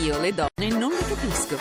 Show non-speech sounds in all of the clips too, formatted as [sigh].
Io le donne non le capisco.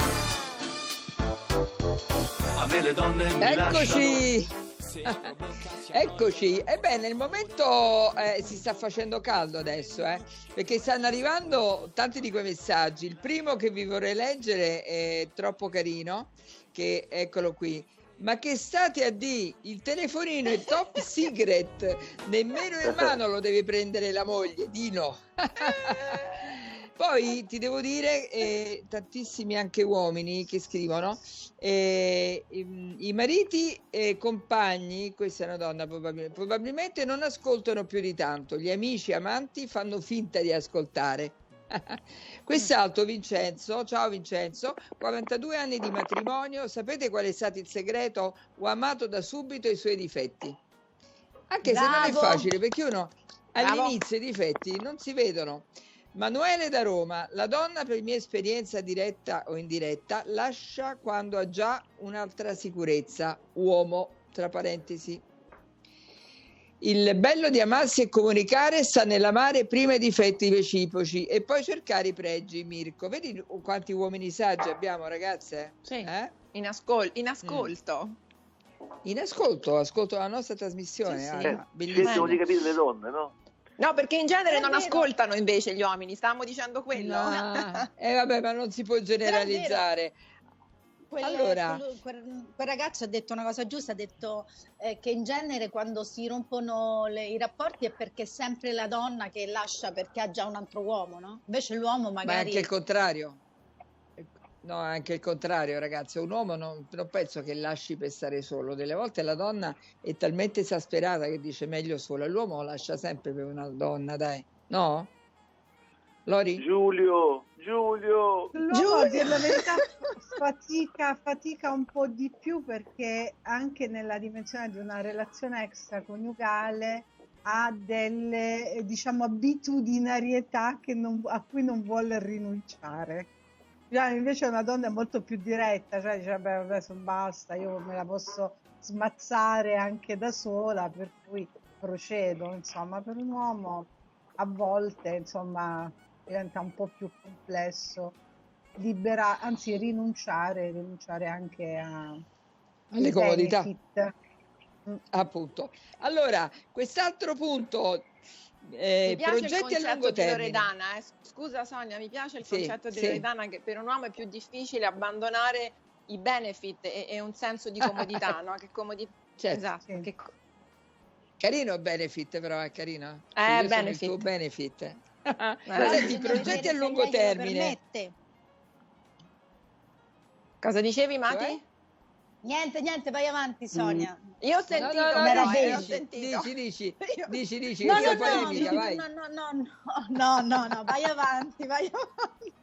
A me le donne mi Eccoci! [laughs] Eccoci, ebbene il momento eh, si sta facendo caldo adesso, eh, perché stanno arrivando tanti di quei messaggi. Il primo che vi vorrei leggere è troppo carino, che eccolo qui. Ma che state a di? Il telefonino è top [laughs] secret, nemmeno in mano lo deve prendere la moglie, Dino. [laughs] Poi ti devo dire, eh, tantissimi anche uomini che scrivono, eh, i, i mariti e compagni, questa è una donna probabilmente, probabilmente non ascoltano più di tanto, gli amici amanti fanno finta di ascoltare. [laughs] Quest'altro Vincenzo, ciao Vincenzo, 42 anni di matrimonio, sapete qual è stato il segreto? Ho amato da subito i suoi difetti. Anche se non è Bravo. facile, perché uno Bravo. all'inizio i difetti non si vedono. Manuele da Roma, la donna per mia esperienza diretta o indiretta lascia quando ha già un'altra sicurezza, uomo, tra parentesi. Il bello di amarsi e comunicare sta nell'amare prima i difetti reciproci e poi cercare i pregi, Mirko. Vedi quanti uomini saggi abbiamo, ragazze? Sì. Eh? In, ascol- in ascolto. In ascolto, ascolto la nostra trasmissione. Sì, sì. Anna, Eh, bellissima. di capire le donne, no? No, perché in genere non vero. ascoltano invece gli uomini, stavamo dicendo quello. No. [laughs] Eh, vabbè, ma non si può generalizzare. Quel, Allora. quel, quel ragazzo ha detto una cosa giusta, ha detto eh, che in genere quando si rompono le- i rapporti è perché è sempre la donna che lascia perché ha già un altro uomo, no? Invece l'uomo Ma è magari... anche il contrario. No, è anche il contrario, ragazzi. Un uomo non, non penso che lasci per stare solo. Delle volte la donna è talmente esasperata che dice meglio sola. L'uomo lascia sempre per una donna, dai. No? Lori? Giulio, Giulio. L'uomo, a dire la verità, fatica, fatica un po' di più perché anche nella dimensione di una relazione extraconiugale ha delle, diciamo, abitudinarietà che non- a cui non vuole rinunciare. Già, invece una donna è molto più diretta, cioè dice, vabbè, vabbè, so- basta, io me la posso smazzare anche da sola, per cui procedo, insomma, per un uomo a volte, insomma, diventa un po' più complesso libera, anzi rinunciare, rinunciare anche a Alle comodità. benefit. Appunto. Allora, quest'altro punto, eh, mi piace il progetti a concetto lungo di termine. Loredana. eh. Scusa Sonia, mi piace il Sì, concetto di sì. Loredana che per un uomo è più difficile abbandonare i benefit e, e un senso di comodità, [laughs] no? Che comodità. Certo. Esatto. Sì. che Carino benefit, però è carino. Eh, sono il benefit. tuo benefit. [laughs] Eh, Senti, progetti a lungo termine. Cosa dicevi, Mati? Cioè? Niente, niente, vai avanti Sonia. Io ho sentito, no, no, no, eh, dici, ho sentito. Dici, dici, [laughs] Io- dici, dici, No, no, no, polemica, no, vai. no, no, no, no, no, no, vai avanti, vai avanti.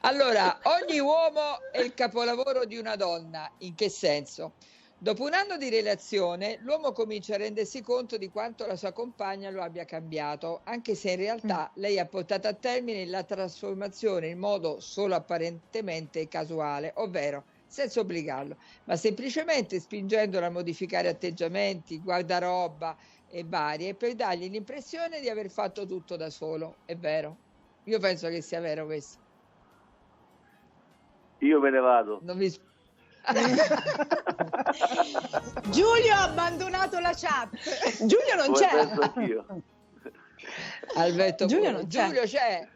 Allora, [laughs] ogni uomo è il capolavoro di una donna. In che senso? Dopo un anno di relazione, l'uomo comincia a rendersi conto di quanto la sua compagna lo abbia cambiato, anche se in realtà lei ha portato a termine la trasformazione in modo solo apparentemente casuale, ovvero senza obbligarlo, ma semplicemente spingendolo a modificare atteggiamenti, guardaroba e varie per dargli l'impressione di aver fatto tutto da solo. È vero? Io penso che sia vero questo. Io me ne vado. Non vi... [laughs] Giulio ha abbandonato la chat. Giulio non c'è. Alberto Giulio non c'è. Giulio c'è.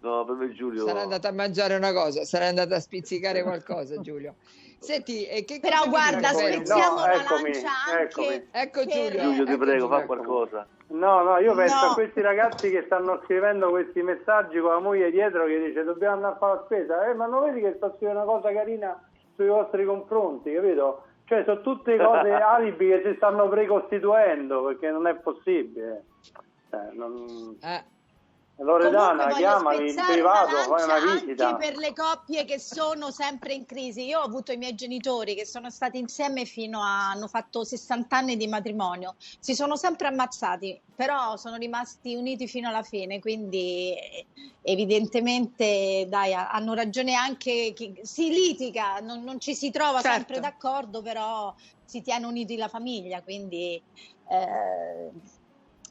No, per me Giulio. Sarà andato a mangiare una cosa, sarà andato a spizzicare qualcosa, Giulio. Senti, e che Però guarda, spezziamo No, la eccomi, lancia anche eccomi. Ecco per- Giulio. Giulio, ti ecco prego, fa Giulio. qualcosa. No, no, io penso No. a questi ragazzi che stanno scrivendo questi messaggi con la moglie dietro che dice dobbiamo andare a fare la spesa, eh, ma non vedi che sto scrivendo una cosa carina sui vostri confronti, capito? Cioè sono tutte cose [laughs] alibi che si stanno precostituendo perché non è possibile. Cioè, non... Eh, Loredana, Comunque voglio chiamami in spezzare privato, fai una visita. Anche per le coppie che sono sempre in crisi. Io ho avuto i miei genitori che sono stati insieme fino a hanno fatto 60 anni di matrimonio. Si sono sempre ammazzati, però sono rimasti uniti fino alla fine, quindi eh, evidentemente dai, ha- hanno ragione anche chi si litiga, non, non ci si trova Certo. sempre d'accordo, però si tiene uniti la famiglia, quindi eh,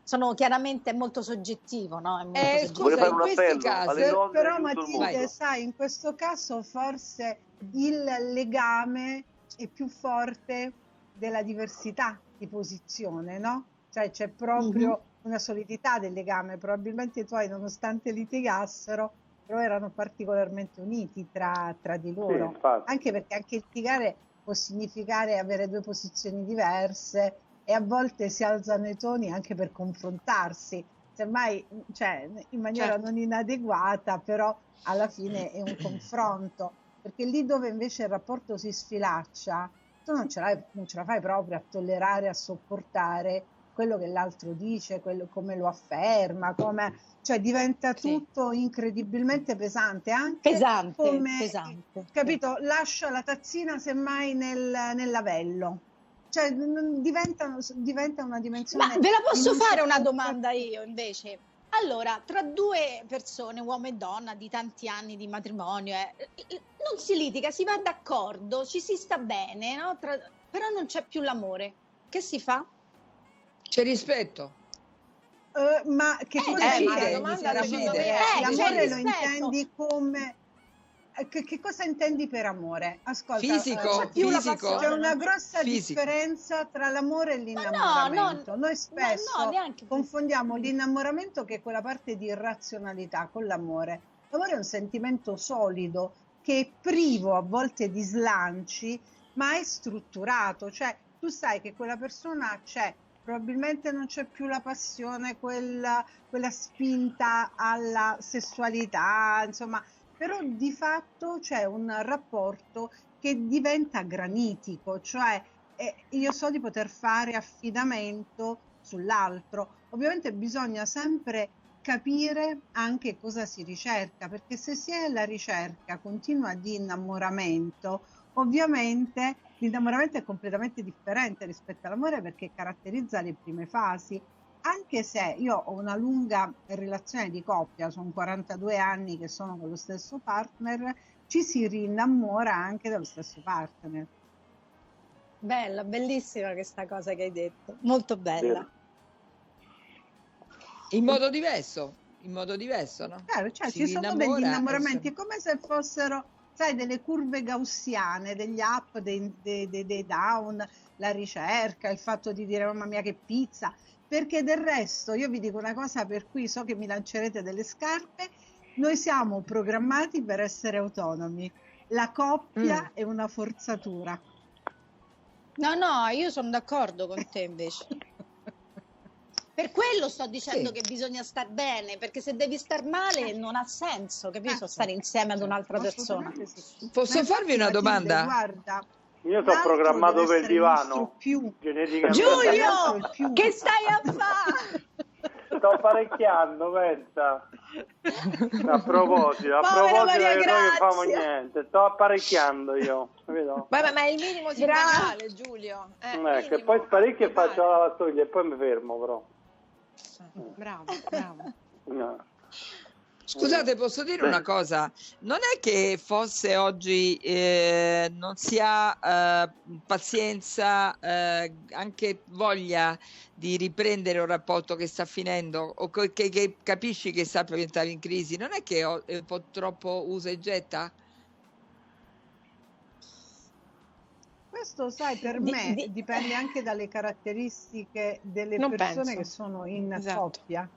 sono chiaramente molto soggettivo, no? È molto Eh, soggettivo. Scusa, in questi casi- donne però Matilde, sai, in questo caso forse il legame è più forte della diversità di posizione, no? Cioè c'è proprio Mhm. una solidità del legame. Probabilmente i tuoi, nonostante litigassero, però erano particolarmente uniti tra, tra di Sì, loro. infatti. Anche perché anche litigare può significare avere due posizioni diverse e a volte si alzano i toni anche per confrontarsi, semmai cioè, in maniera Certo. non inadeguata, però alla fine è un confronto, perché lì dove invece il rapporto si sfilaccia, tu non ce, l'hai- non ce la fai proprio a tollerare, a sopportare quello che l'altro dice, quello- come lo afferma, come, cioè diventa Sì. tutto incredibilmente pesante, anche Pesante, come, pesante. capito, lascia la tazzina semmai nel, nel lavello. Cioè, diventa, diventa una dimensione... Ma ve la posso fare una sopporta- domanda io invece? Allora, tra due persone, uomo e donna, di tanti anni di matrimonio, eh, non si litiga, si va d'accordo, ci si sta bene, no? Tra- però non c'è più l'amore. Che si fa? C'è rispetto. Eh, ma che Eh, cosa eh, ma la intendi domanda secondo me è- Eh, L'amore c'è lo intendi come... eh, Che, che cosa intendi per amore? Ascolta, Fisico, eh, più la fisico. c'è passione, una grossa Fisico. differenza tra l'amore e Ma no, l'innamoramento. no, Noi spesso no, neanche confondiamo l'innamoramento che è quella parte di irrazionalità con l'amore. L'amore è un sentimento solido che è privo a volte di slanci, ma è strutturato, cioè tu sai che quella persona c'è, probabilmente non c'è più la passione, quella, quella spinta alla sessualità, insomma, però di fatto c'è un rapporto che diventa granitico, cioè eh, io so di poter fare affidamento sull'altro. Ovviamente bisogna sempre capire anche cosa si ricerca, perché se si è alla ricerca continua di innamoramento, ovviamente l'innamoramento è completamente differente rispetto all'amore perché caratterizza le prime fasi. Anche se io ho una lunga relazione di coppia, sono 42 anni che sono con lo stesso partner, ci si rinnamora anche dello stesso partner. Bella, bellissima questa cosa che hai detto, molto bella. In modo diverso, in modo diverso, no? Chiaro, cioè ci sono degli innamoramenti, è come se fossero, sai, delle curve gaussiane, degli up, dei, dei- dei- dei down, la ricerca, il fatto di dire mamma mia che pizza, perché del resto io vi dico una cosa per cui so che mi lancerete delle scarpe, noi siamo programmati per essere autonomi, la coppia Mm. è una forzatura. No, no, io sono d'accordo con te invece. [laughs] Per quello sto dicendo Sì. che bisogna star bene, perché se devi star male non ha senso, capito? Certo. Stare insieme ad un'altra persona. Sì. Posso farvi una domanda? Guarda, Io sto l'altro programmato per il divano. più. Giulio, più. che stai a fare? Sto apparecchiando, pensa. A proposito, a Povera proposito Maria che noi non famo niente, sto apparecchiando io? Vabbè, ma è il minimo sindacale, Giulio. Eh, ecco, e minimo. poi sparecchio e faccio la lavastoviglie e poi mi fermo però. Bravo, bravo. Scusate, posso dire una cosa? Non è che forse oggi eh, non si ha eh, pazienza, eh, anche voglia di riprendere un rapporto che sta finendo o che, che capisci che sta per diventare in crisi? Non è che ho- è un po' troppo usa e getta? Questo, sai, per Di- me di- dipende anche dalle caratteristiche delle Non persone penso. che sono in Esatto. coppia.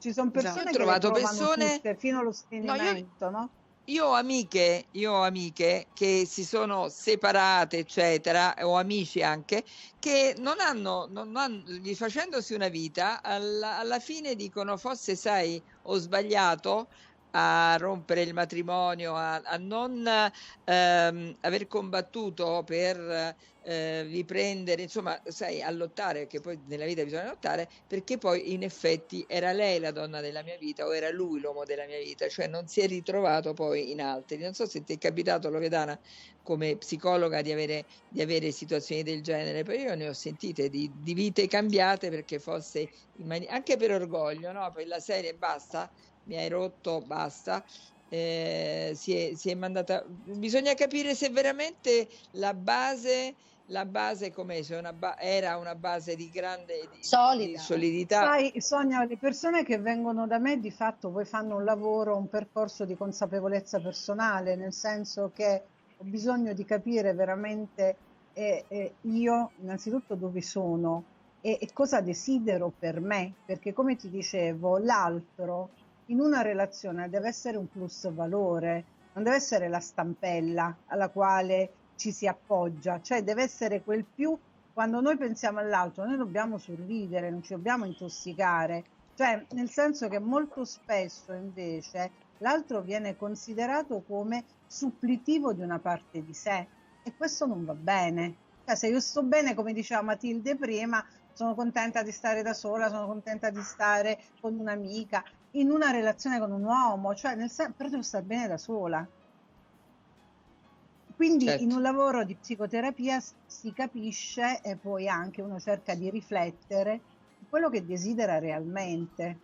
Ci sono persone Ho che provano persone- fino allo sfinimento, no? Io ho amiche, io ho amiche che si sono separate, eccetera, o amici anche, che non hanno, non hanno facendosi una vita, alla, alla fine dicono forse sai, ho sbagliato a rompere il matrimonio, a, a non ehm, aver combattuto per eh, riprendere, insomma, sai, a lottare, perché poi nella vita bisogna lottare, perché poi in effetti era lei la donna della mia vita o era lui l'uomo della mia vita, cioè non si è ritrovato poi in altri. Non so se ti è capitato, Loredana, come psicologa di avere, di avere situazioni del genere, però io ne ho sentite di, di vite cambiate perché forse in mani- anche per orgoglio, no? Per la serie basta, mi hai rotto, basta. eh, si, è, si è mandata. Bisogna capire se veramente la base la base com'è? Se una ba- era una base di grande di, Solida. di solidità. Sai, Sonia, le persone che vengono da me di fatto poi fanno un lavoro, un percorso di consapevolezza personale, nel senso che ho bisogno di capire veramente eh, eh, io innanzitutto dove sono e, e cosa desidero per me, perché come ti dicevo, l'altro in una relazione deve essere un plus valore, non deve essere la stampella alla quale ci si appoggia, cioè deve essere quel più quando noi pensiamo all'altro, noi dobbiamo sorridere, non ci dobbiamo intossicare, cioè nel senso che molto spesso invece l'altro viene considerato come supplitivo di una parte di sé e questo non va bene. Cioè, se io sto bene, come diceva Matilde prima, sono contenta di stare da sola, sono contenta di stare con un'amica, in una relazione con un uomo, cioè nel senso, però devo stare bene da sola. Quindi Certo. in un lavoro di psicoterapia si capisce e poi anche uno cerca di riflettere su quello che desidera realmente.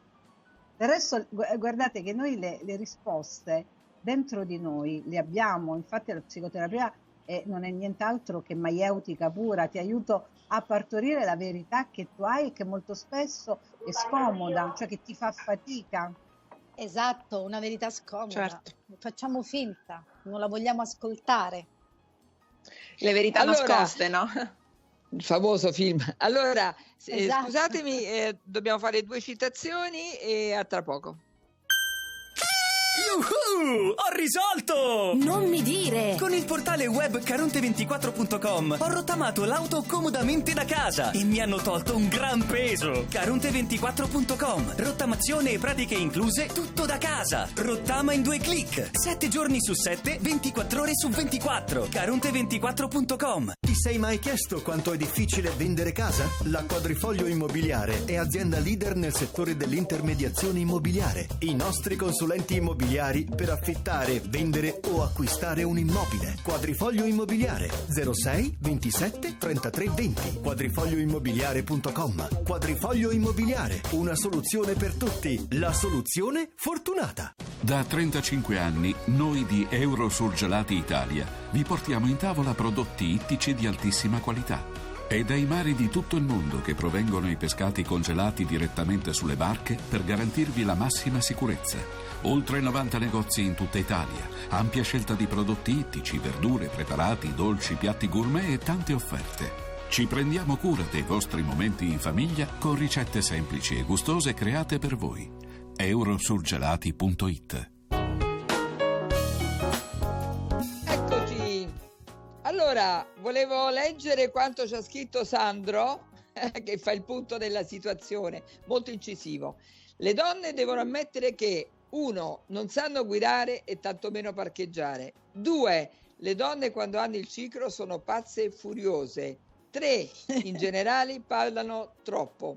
Del resto, gu- guardate che noi le, le risposte dentro di noi le abbiamo, infatti la psicoterapia è- non è nient'altro che maieutica pura, ti aiuto a partorire la verità che tu hai e che molto spesso è scomoda, cioè che ti fa fatica. Esatto, una verità scomoda. Certo. Facciamo finta, non la vogliamo ascoltare. Le verità Allora- nascoste, no? Il famoso film. Allora, eh, Esatto. scusatemi, eh, dobbiamo fare due citazioni e a tra poco. Yuhu! Ho risolto! Non mi dire! Con il portale web caronte24.com ho rottamato l'auto comodamente da casa e mi hanno tolto un gran peso. Caronte24.com Rottamazione e pratiche incluse, tutto da casa. Rottama in due clic. 7 giorni su 7, 24 ore su 24. Caronte24.com Ti sei mai chiesto quanto è difficile vendere casa? La Quadrifoglio Immobiliare è azienda leader nel settore dell'intermediazione immobiliare. I nostri consulenti immobiliari per affittare, vendere o acquistare un immobile. Quadrifoglio Immobiliare 06 27 33 20 quadrifoglioimmobiliare.com Quadrifoglio Immobiliare, una soluzione per tutti. La soluzione fortunata. Da 35 anni noi di Eurosurgelati Italia vi portiamo in tavola prodotti ittici di altissima qualità. È dai mari di tutto il mondo che provengono i pescati congelati direttamente sulle barche per garantirvi la massima sicurezza. Oltre 90 negozi in tutta Italia, ampia scelta di prodotti ittici, verdure, preparati, dolci, piatti gourmet e tante offerte. Ci prendiamo cura dei vostri momenti in famiglia con ricette semplici e gustose create per voi. eurosurgelati.it volevo leggere quanto ci ha scritto Sandro, [laughs] che fa il punto della situazione, molto incisivo. Le donne devono ammettere che, uno, non sanno guidare e tantomeno parcheggiare. Due, le donne quando hanno il ciclo sono pazze e furiose. Tre, in [laughs] generale parlano troppo.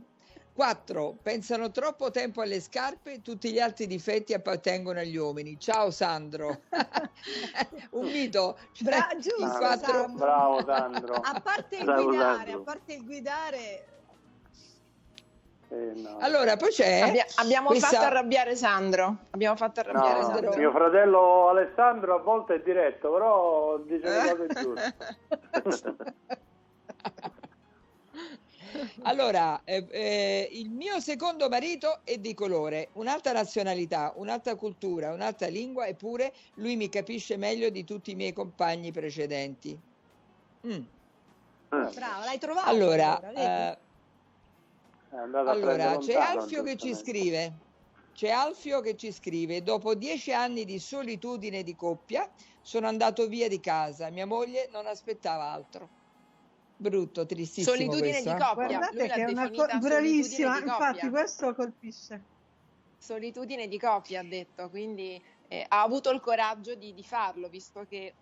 4. Pensano troppo tempo alle scarpe, tutti gli altri difetti appartengono agli uomini. Ciao Sandro. [laughs] Un mito. Bra- giusto, quattro- Sandro. Bravo Sandro. A parte il Bravo, guidare, Sandro. a parte il guidare, Eh, no. Allora, poi c'è Abbia- abbiamo questa- fatto arrabbiare Sandro. Abbiamo fatto arrabbiare No, Sandro. mio fratello Alessandro a volte è diretto, però dice le cose giuste. [laughs] Allora, eh, eh, il mio secondo marito è di colore, un'altra nazionalità, un'altra cultura, un'altra lingua, eppure lui mi capisce meglio di tutti i miei compagni precedenti. Mm. Eh, brava, l'hai trovato. Allora, eh, È andato a allora c'è lontano, Alfio che ci scrive. C'è Alfio che ci scrive: Dopo dieci anni di solitudine di coppia, sono andato via di casa. Mia moglie non aspettava altro. Brutto, tristissimo. Solitudine questo, di eh. coppia. Guardate Lui l'ha che è una definita cosa bravissima, solitudine di infatti questo colpisce. Solitudine di coppia ha detto, quindi eh, ha avuto il coraggio di, di farlo, visto che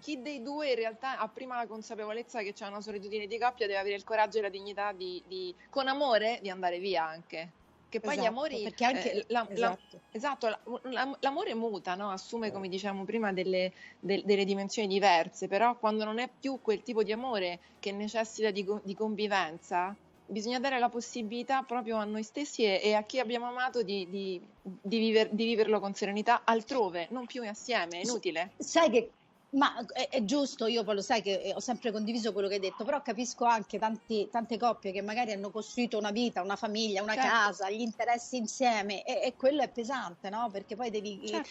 chi dei due in realtà ha prima la consapevolezza che c'è una solitudine di coppia, deve avere il coraggio e la dignità di, di- con amore, di andare via anche. Che poi gli Esatto, amori, perché anche eh, la- la- esatto. esatto, la- la- l'amore muta, no? assume, come dicevamo prima, delle, del- delle dimensioni diverse, però quando non è più quel tipo di amore che necessita di, di convivenza, bisogna dare la possibilità proprio a noi stessi e, e a chi abbiamo amato di, di- di viver- di viverlo con serenità altrove, non più assieme, è inutile. Sai che Ma è, è giusto, io poi lo sai che eh, ho sempre condiviso quello che hai detto, però capisco anche tanti- tante coppie che magari hanno costruito una vita, una famiglia, una Certo. casa, gli interessi insieme e, e quello è pesante, no? Perché poi devi, Certo.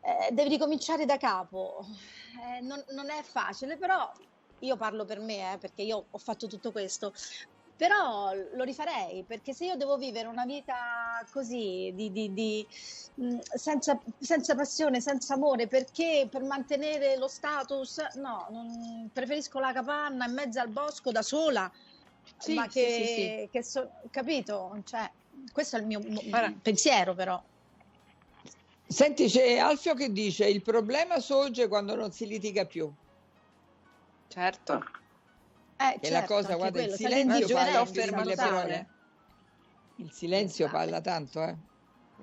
eh, devi ricominciare da capo. Eh, non, non è facile, però io parlo per me, eh, perché io ho fatto tutto questo. Però lo rifarei perché se io devo vivere una vita così, di, di- di, mh, senza, senza passione, senza amore, perché per mantenere lo status, no, non- preferisco la capanna in mezzo al bosco da sola, Sì, ma sì, che, sì, sì. che so- capito? Cioè, questo è il mio Guarda. pensiero, però. Senti, c'è Alfio che dice il problema sorge quando non si litiga più. Certo. Eh, Che è la certo, cosa, guarda, il quello, sai, silenzio parla più affermazione. parole. Il silenzio Esatto. parla tanto, eh.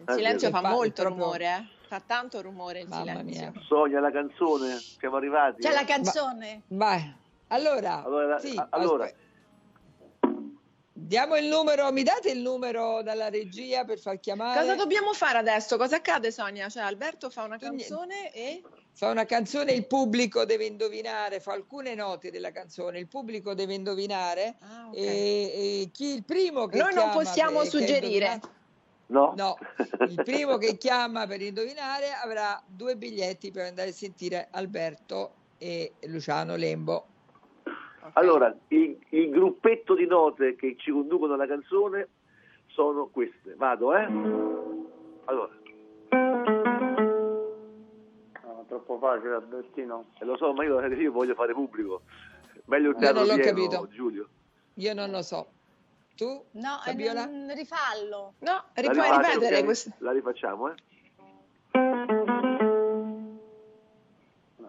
Il silenzio fa molto proprio- rumore, eh. Fa tanto rumore il Mamma silenzio. mia. Sonia, la canzone, siamo arrivati. C'è eh. la canzone. Vai. Allora, Allora, sì, allora. aspe- diamo il numero, mi date il numero dalla regia per far chiamare? Cosa dobbiamo fare adesso? Cosa accade, Sonia? Cioè, Alberto fa una canzone e... Fa una canzone, il pubblico deve indovinare, fa alcune note della canzone, il pubblico deve indovinare Ah, ok. e, e chi il primo che Noi non possiamo per- suggerire. No? No, il primo che chiama per indovinare avrà due biglietti per andare a sentire Alberto e Luciano Lembo. Ok. Allora, il, il gruppetto di note che ci conducono alla canzone sono queste. Vado, eh? Allora, troppo facile, Albertino. eh, lo so, ma io, [laughs] io voglio fare pubblico. Meglio il Io teatro non l'ho pieno, capito. Giulio. Io non lo so. Tu? No, eh, Fabiola? non- rifallo. No, La ri- puoi rifaccio, ripetere ok? questo. La rifacciamo, eh?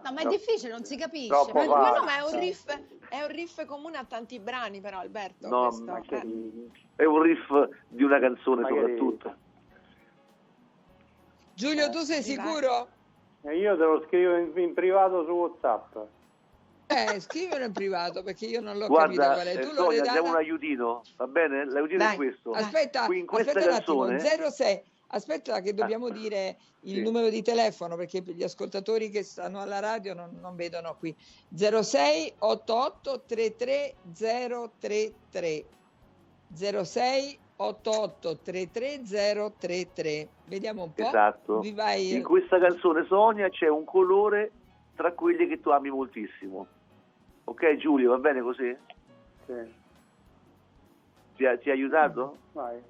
No, ma è difficile, non si capisce. Ma, no, ma è un riff, è un riff comune a tanti brani, però, Alberto. No, questo. Ma che... Eh. È un riff di una canzone Magari- soprattutto. Giulio, tu sei sicuro? E io te lo scrivo in, in privato su WhatsApp. Eh, scrivilo in privato perché io non l'ho capito Guarda, qual è. eh, Tu Sonia, Loredana? diamo un aiutino, va bene? L'aiutino Dai. è questo. Aspetta, Qui in questa aspetta un attimo, canzone 06. Aspetta che dobbiamo dire il sì. numero di telefono perché gli ascoltatori che stanno alla radio non, non vedono qui. 06 88 33 033 06 88 33 033. Vediamo un po'. Esatto. Vi vai- In questa canzone Sonia c'è un colore tra quelli che tu ami moltissimo. Ok Giulio, va bene così? Sì. Ti ha, ti ha aiutato? Vai.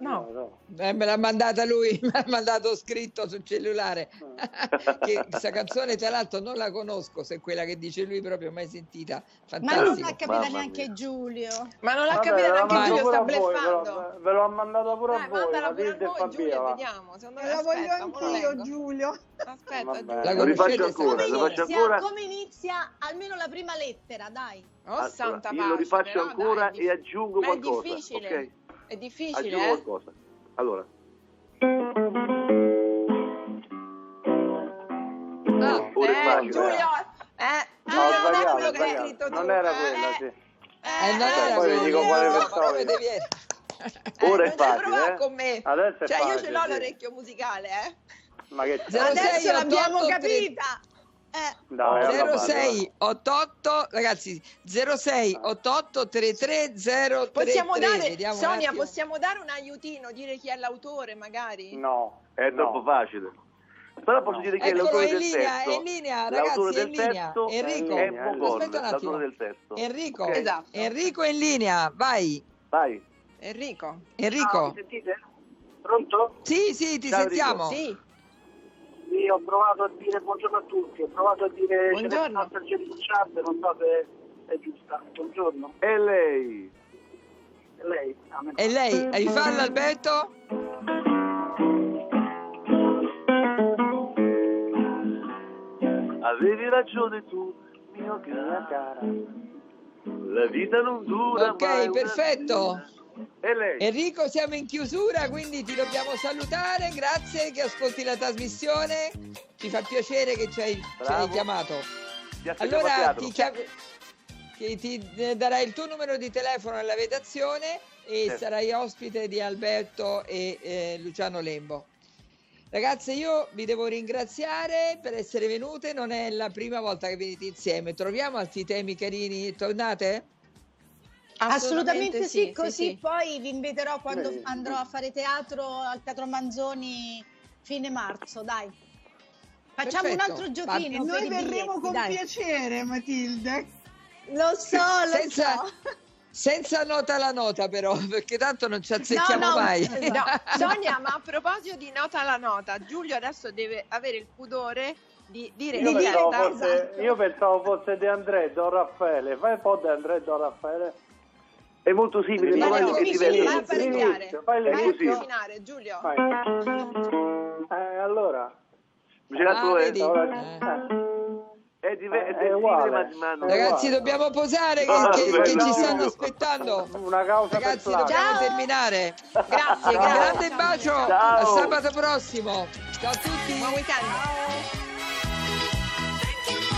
No. no. Eh, me l'ha mandata lui, [laughs] me l'ha mandato scritto sul cellulare. [laughs] che questa canzone, tra l'altro, non la conosco, se è quella che dice lui, proprio mai sentita. Ma non Fantastico. l'ha capita Mamma neanche mia. Giulio. Ma non l'ha Vabbè, capita neanche mandato Giulio, sta a voi, ve l'ho- bleffando. Ve l'ho mandata pure a Dai, voi, mandala pure a e noi, Giulio, Fabiola. vediamo. Secondo me La voglio anch'io. Giulio. Aspetta. Giulio. La Lo rifaccio ancora, Come inizia, ancora. come inizia almeno la prima lettera, dai. Oh, Allora, santa io pace, lo rifaccio però, ancora dai, è e aggiungo Ma è qualcosa. difficile. ok? È difficile, Aggiungo eh? qualcosa. Allora, Ah, ora è Eh, facile. Giulio, eh, No, Giulio non è sbagliato, quello ho che hai scritto tu. Non era eh, quella, sì. eh, non era poi vi dico quale devi- Eh, Ora è non ci facile, provare eh? con me. Adesso è Cioè, io ce facile, l'ho sì. l'orecchio musicale, eh. Ma che Zero- c'è? 06 Adesso l'abbiamo 88 capita. Dai, alla base, 06 88 ragazzi 06 88 33 033 Possiamo dare, Vediamo Sonia, possiamo dare un aiutino, dire chi è l'autore, magari? No. È no. troppo facile. Però posso No. dire che Eccolo, l'autore è in del linea, testo, è in linea, l'autore ragazzi, è del in linea. testo Enrico, è aspetta un attimo. del testo. Enrico, Ok? Esatto. Enrico in linea vai Vai. Enrico. Enrico sentite? Pronto? sì sì ti Ciao, sentiamo Sì, Io ho provato a dire buongiorno a tutti, ho provato a dire Buongiorno. Celeste di Chat, non so se è giusta. Buongiorno. E lei? È lei? Ah, e lei rifarla Alberto Avevi ragione tu, mio cara. La vita non dura Ok, perfetto. vita. E lei? Enrico siamo in chiusura quindi ti dobbiamo salutare grazie che ascolti la trasmissione ci fa piacere che ci hai, ci hai chiamato Ti Allora ti, ti- ti, eh, darai il tuo numero di telefono alla redazione e Certo. sarai ospite di Alberto e eh, Luciano Lembo. Ragazze, io vi devo ringraziare per essere venute, non è la prima volta che venite insieme. Troviamo altri temi carini, tornate? Assolutamente, sì, sì, così sì, sì. poi vi inviterò quando Sì. andrò a fare teatro al Teatro Manzoni fine marzo, dai. Facciamo un Perfetto. altro E giochino. per noi verremo biglietti, con dai. piacere, Matilde. Lo so, lo Senza- so. Senza nota la nota però, perché tanto non ci azzecchiamo No, no, mai. esatto. [laughs] No, Sonia, ma a proposito di nota alla nota, Giulio adesso deve avere il pudore di dire Di Io dire- pensavo, fosse, esatto. io pensavo fosse di Andrea e Don Raffaele. Fai un po' di Andrea e Don Raffaele. È molto simile, però è è vai, a pareggiare. Vai a l'inizio. cucinare, Giulio. Vai. Eh, allora. Gelato Ah, è, vedi? Allora, Eh. è, diver- è È simile, uguale. ma, ma non- È Ragazzi, uguale. dobbiamo posare che, Ah, che- beh, che ci no. stanno aspettando. Una causa Ragazzi, dobbiamo Ciao. terminare. Grazie, Un grazie. grande bacio, Ciao. a sabato prossimo. Ciao a tutti. Buon weekend.